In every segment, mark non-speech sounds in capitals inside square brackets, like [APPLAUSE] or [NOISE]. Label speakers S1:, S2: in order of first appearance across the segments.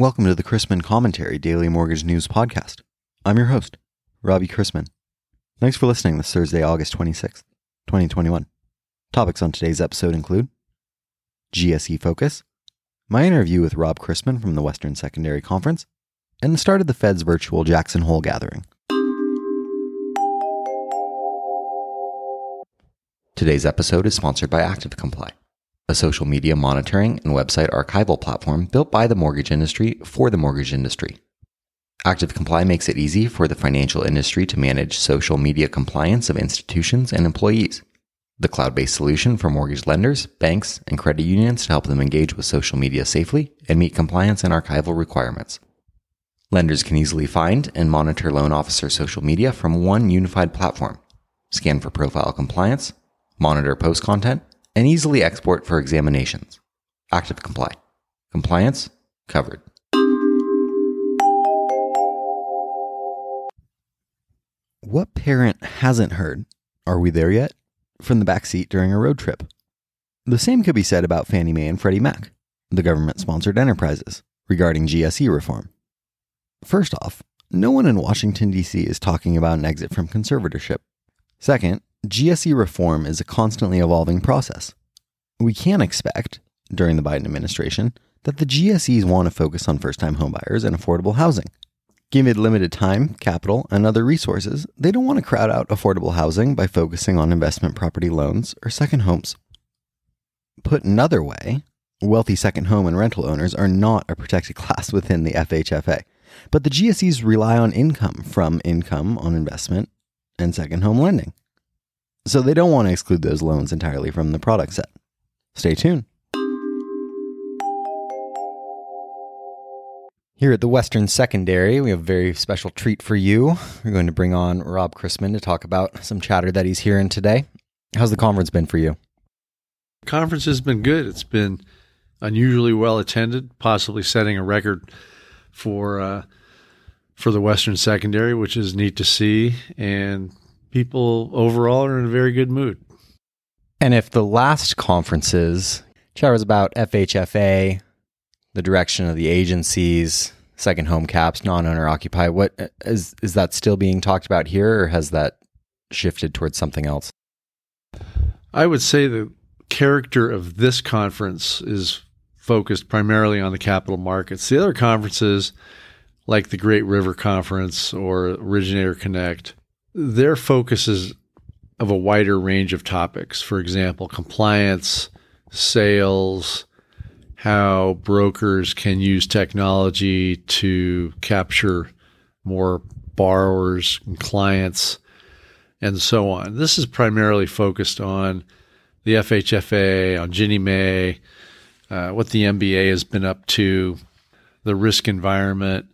S1: Welcome to the Chrisman Commentary Daily Mortgage News Podcast. I'm your host, Robbie Chrisman. Thanks for listening this Thursday, August 26th, 2021. Topics on today's episode include GSE Focus, my interview with Rob Chrisman from the Western Secondary Conference, and the start of the Fed's virtual Jackson Hole gathering. Today's episode is sponsored by ActiveComply, a social media monitoring and website archival platform built by the mortgage industry for the mortgage industry. ActiveComply makes it easy for the financial industry to manage social media compliance of institutions and employees. The cloud based solution for mortgage lenders, banks, and credit unions to help them engage with social media safely and meet compliance and archival requirements. Lenders can easily find and monitor loan officer social media from one unified platform, scan for profile compliance, monitor post content, and easily export for examinations. ActiveComply. Compliance covered. What parent hasn't heard, are we there yet, from the back seat during a road trip? The same could be said about Fannie Mae and Freddie Mac, the government sponsored enterprises, regarding GSE reform. First off, no one in Washington, D.C. is talking about an exit from conservatorship. Second, GSE reform is a constantly evolving process. We can expect, during the Biden administration, that the GSEs want to focus on first time homebuyers and affordable housing. Given limited time, capital, and other resources, they don't want to crowd out affordable housing by focusing on investment property loans or second homes. Put another way, wealthy second home and rental owners are not a protected [LAUGHS] class within the FHFA, but the GSEs rely on income from income on investment and second home lending. So they don't want to exclude those loans entirely from the product set. Stay tuned. Here at the Western Secondary, we have a very special treat for you. We're going to bring on Rob Chrisman to talk about some chatter that he's hearing today. How's the conference been for you?
S2: Conference has been good. It's been unusually well attended, possibly setting a record for uh, for the Western Secondary, which is neat to see. And people overall are in a very good mood.
S1: And if the last conferences, chat was about FHFA, the direction of the agencies, second home caps, non-owner occupy. What is is that still being talked about here, or has that shifted towards something else?
S2: I would say the character of this conference is focused primarily on the capital markets. The other conferences, like the Great River Conference or Originator Connect, their focus is of a wider range of topics. For example, compliance, sales, how brokers can use technology to capture more borrowers and clients, and so on. This is primarily focused on the FHFA, on Ginnie Mae, uh, what the MBA has been up to, the risk environment,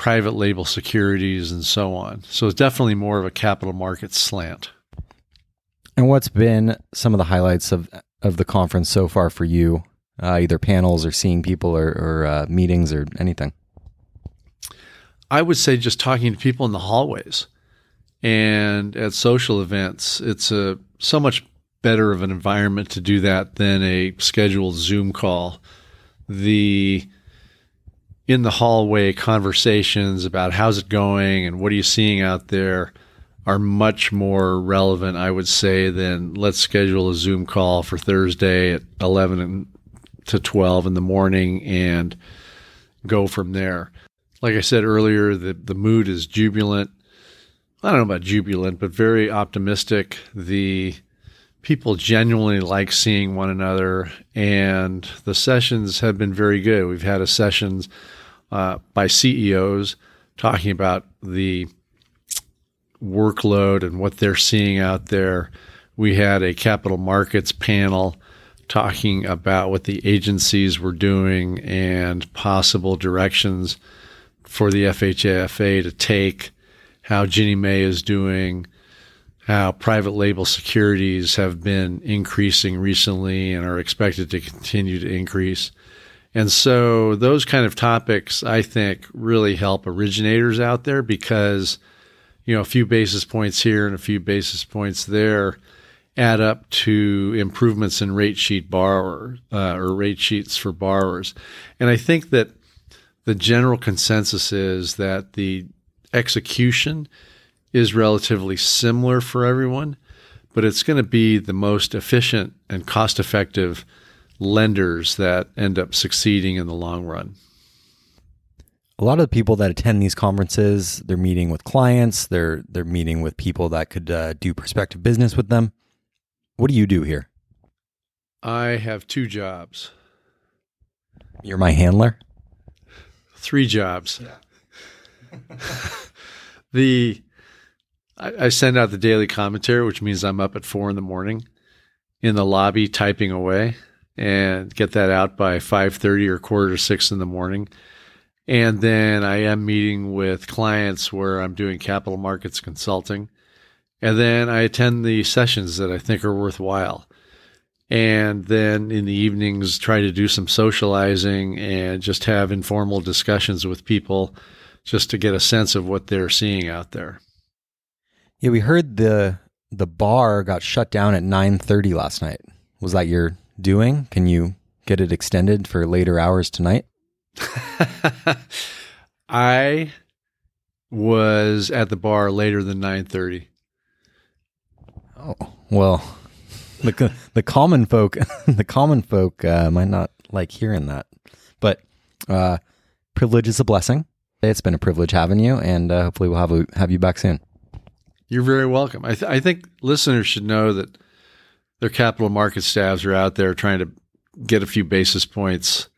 S2: private label securities, and so on. So it's definitely more of a capital market slant.
S1: And what's been some of the highlights of of the conference so far for you? uh, either panels or seeing people or, or uh, meetings or anything?
S2: I would say just talking to people in the hallways and at social events. It's a so much better of an environment to do that than a scheduled Zoom call. The in the hallway conversations about how's it going and what are you seeing out there are much more relevant, I would say, than let's schedule a Zoom call for Thursday at 11 to 12 in the morning and go from there. Like I said earlier, the, the mood is jubilant. I don't know about jubilant, but very optimistic. The people genuinely like seeing one another, and the sessions have been very good. We've had a sessions uh, by CEOs talking about the workload and what they're seeing out there. We had a capital markets panel talking about what the agencies were doing and possible directions for the FHFA to take, how Ginnie Mae is doing, how private label securities have been increasing recently and are expected to continue to increase. And so those kind of topics, I think, really help originators out there because, you know, a few basis points here and a few basis points there add up to improvements in rate sheet borrower uh, or rate sheets for borrowers. And I think that the general consensus is that the execution is relatively similar for everyone, but it's going to be the most efficient and cost effective lenders that end up succeeding in the long run.
S3: A lot of the people that attend these conferences, they're meeting with clients, they're they're meeting with people that could uh, do prospective business with them. What do you do here?
S2: I have two jobs.
S3: You're my handler.
S2: Three jobs. Yeah. [LAUGHS] the I, I send out the daily commentary, which means I'm up at four in the morning in the lobby typing away and get that out by 5.30 or quarter to six in the morning. And then i am meeting with clients where i'm doing capital markets consulting. And then i attend the sessions that i think are worthwhile. And then in the evenings try to do some socializing and just have informal discussions with people just to get a sense of what they're seeing out there.
S3: Yeah, we heard the the bar got shut down at 9:30 last night. Was that your doing? Can you get it extended for later hours tonight? [LAUGHS]
S2: I was at the bar later than 9:30.
S3: Oh, well, the the common folk [LAUGHS] the common folk uh, might not like hearing that. But uh privilege is a blessing. It's been a privilege having you and uh, hopefully we'll have a, have you back soon.
S2: You're very welcome. I, th- I think listeners should know that their capital market staffs are out there trying to get a few basis points,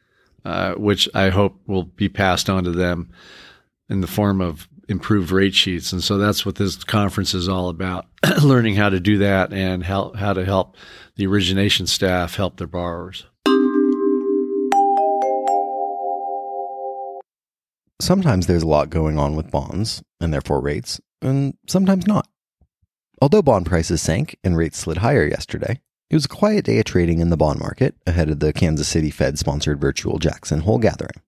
S2: uh, which I hope will be passed on to them in the form of improved rate sheets. And so that's what this conference is all about [CLEARS THROAT] learning how to do that and how, how to help the origination staff help their borrowers.
S1: Sometimes there's a lot going on with bonds and therefore rates, and sometimes not. Although bond prices sank and rates slid higher yesterday, it was a quiet day of trading in the bond market ahead of the Kansas City Fed sponsored virtual Jackson Hole gathering.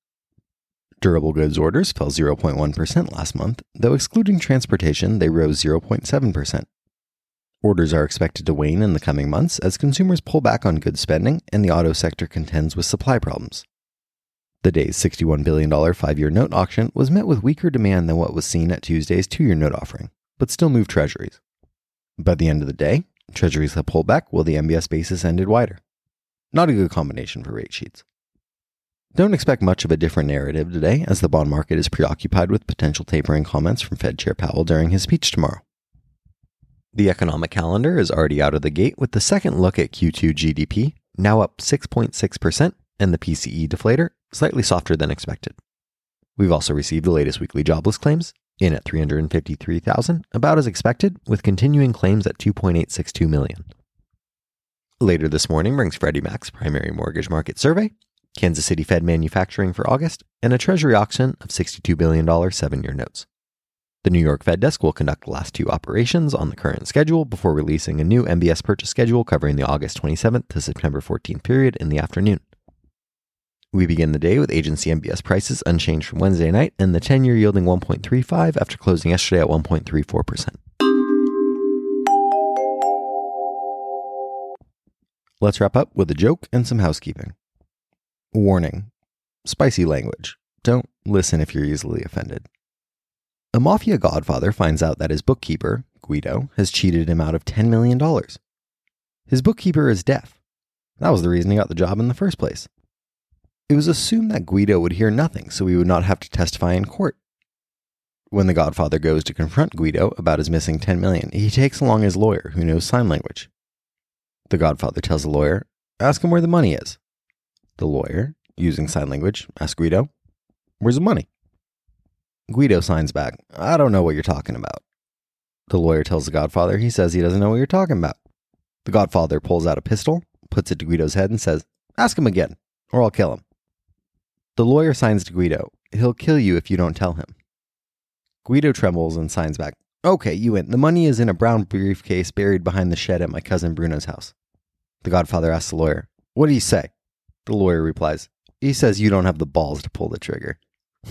S1: Durable goods orders fell 0.1% last month, though excluding transportation, they rose 0.7%. Orders are expected to wane in the coming months as consumers pull back on goods spending and the auto sector contends with supply problems. The day's $61 billion five year note auction was met with weaker demand than what was seen at Tuesday's two year note offering, but still moved treasuries. By the end of the day, treasuries have pulled back while the MBS basis ended wider. Not a good combination for rate sheets. Don't expect much of a different narrative today as the bond market is preoccupied with potential tapering comments from Fed Chair Powell during his speech tomorrow. The economic calendar is already out of the gate with the second look at Q2 GDP, now up 6.6%, and the PCE deflator slightly softer than expected. We've also received the latest weekly jobless claims, in at 353,000, about as expected, with continuing claims at 2.862 million. Later this morning brings Freddie Mac's primary mortgage market survey, Kansas City Fed manufacturing for August, and a Treasury auction of $62 billion seven year notes. The New York Fed desk will conduct the last two operations on the current schedule before releasing a new MBS purchase schedule covering the August 27th to September 14th period in the afternoon. We begin the day with agency MBS prices unchanged from Wednesday night and the 10 year yielding 1.35 after closing yesterday at 1.34%. Let's wrap up with a joke and some housekeeping. Warning spicy language. Don't listen if you're easily offended. A mafia godfather finds out that his bookkeeper, Guido, has cheated him out of $10 million. His bookkeeper is deaf. That was the reason he got the job in the first place. It was assumed that Guido would hear nothing, so he would not have to testify in court. When the godfather goes to confront Guido about his missing 10 million, he takes along his lawyer who knows sign language. The godfather tells the lawyer, Ask him where the money is. The lawyer, using sign language, asks Guido, Where's the money? Guido signs back, I don't know what you're talking about. The lawyer tells the godfather he says he doesn't know what you're talking about. The godfather pulls out a pistol, puts it to Guido's head, and says, Ask him again, or I'll kill him. The lawyer signs to Guido, He'll kill you if you don't tell him. Guido trembles and signs back, Okay, you win. The money is in a brown briefcase buried behind the shed at my cousin Bruno's house. The godfather asks the lawyer, What do you say? The lawyer replies, He says you don't have the balls to pull the trigger. [LAUGHS]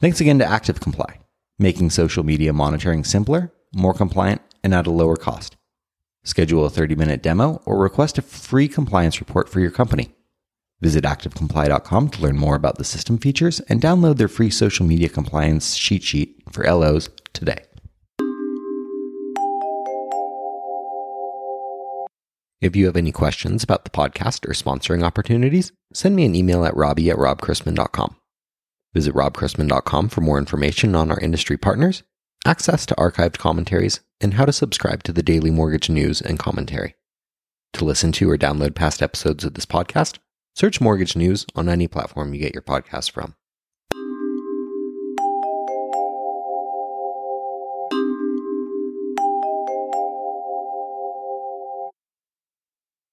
S1: Thanks again to Active Comply, making social media monitoring simpler, more compliant, and at a lower cost.
S3: Schedule a 30 minute demo or request a free compliance report for your company. Visit ActiveComply.com to learn more about the system features and download their free social media compliance cheat sheet for LOs today. If you have any questions about the podcast or sponsoring opportunities, send me an email at robbie at robchrisman.com. Visit robchrisman.com for more information on our industry partners, access to archived commentaries, and how to subscribe to the daily mortgage news and commentary. To listen to or download past episodes of this podcast, search Mortgage News on any platform you get your podcasts from.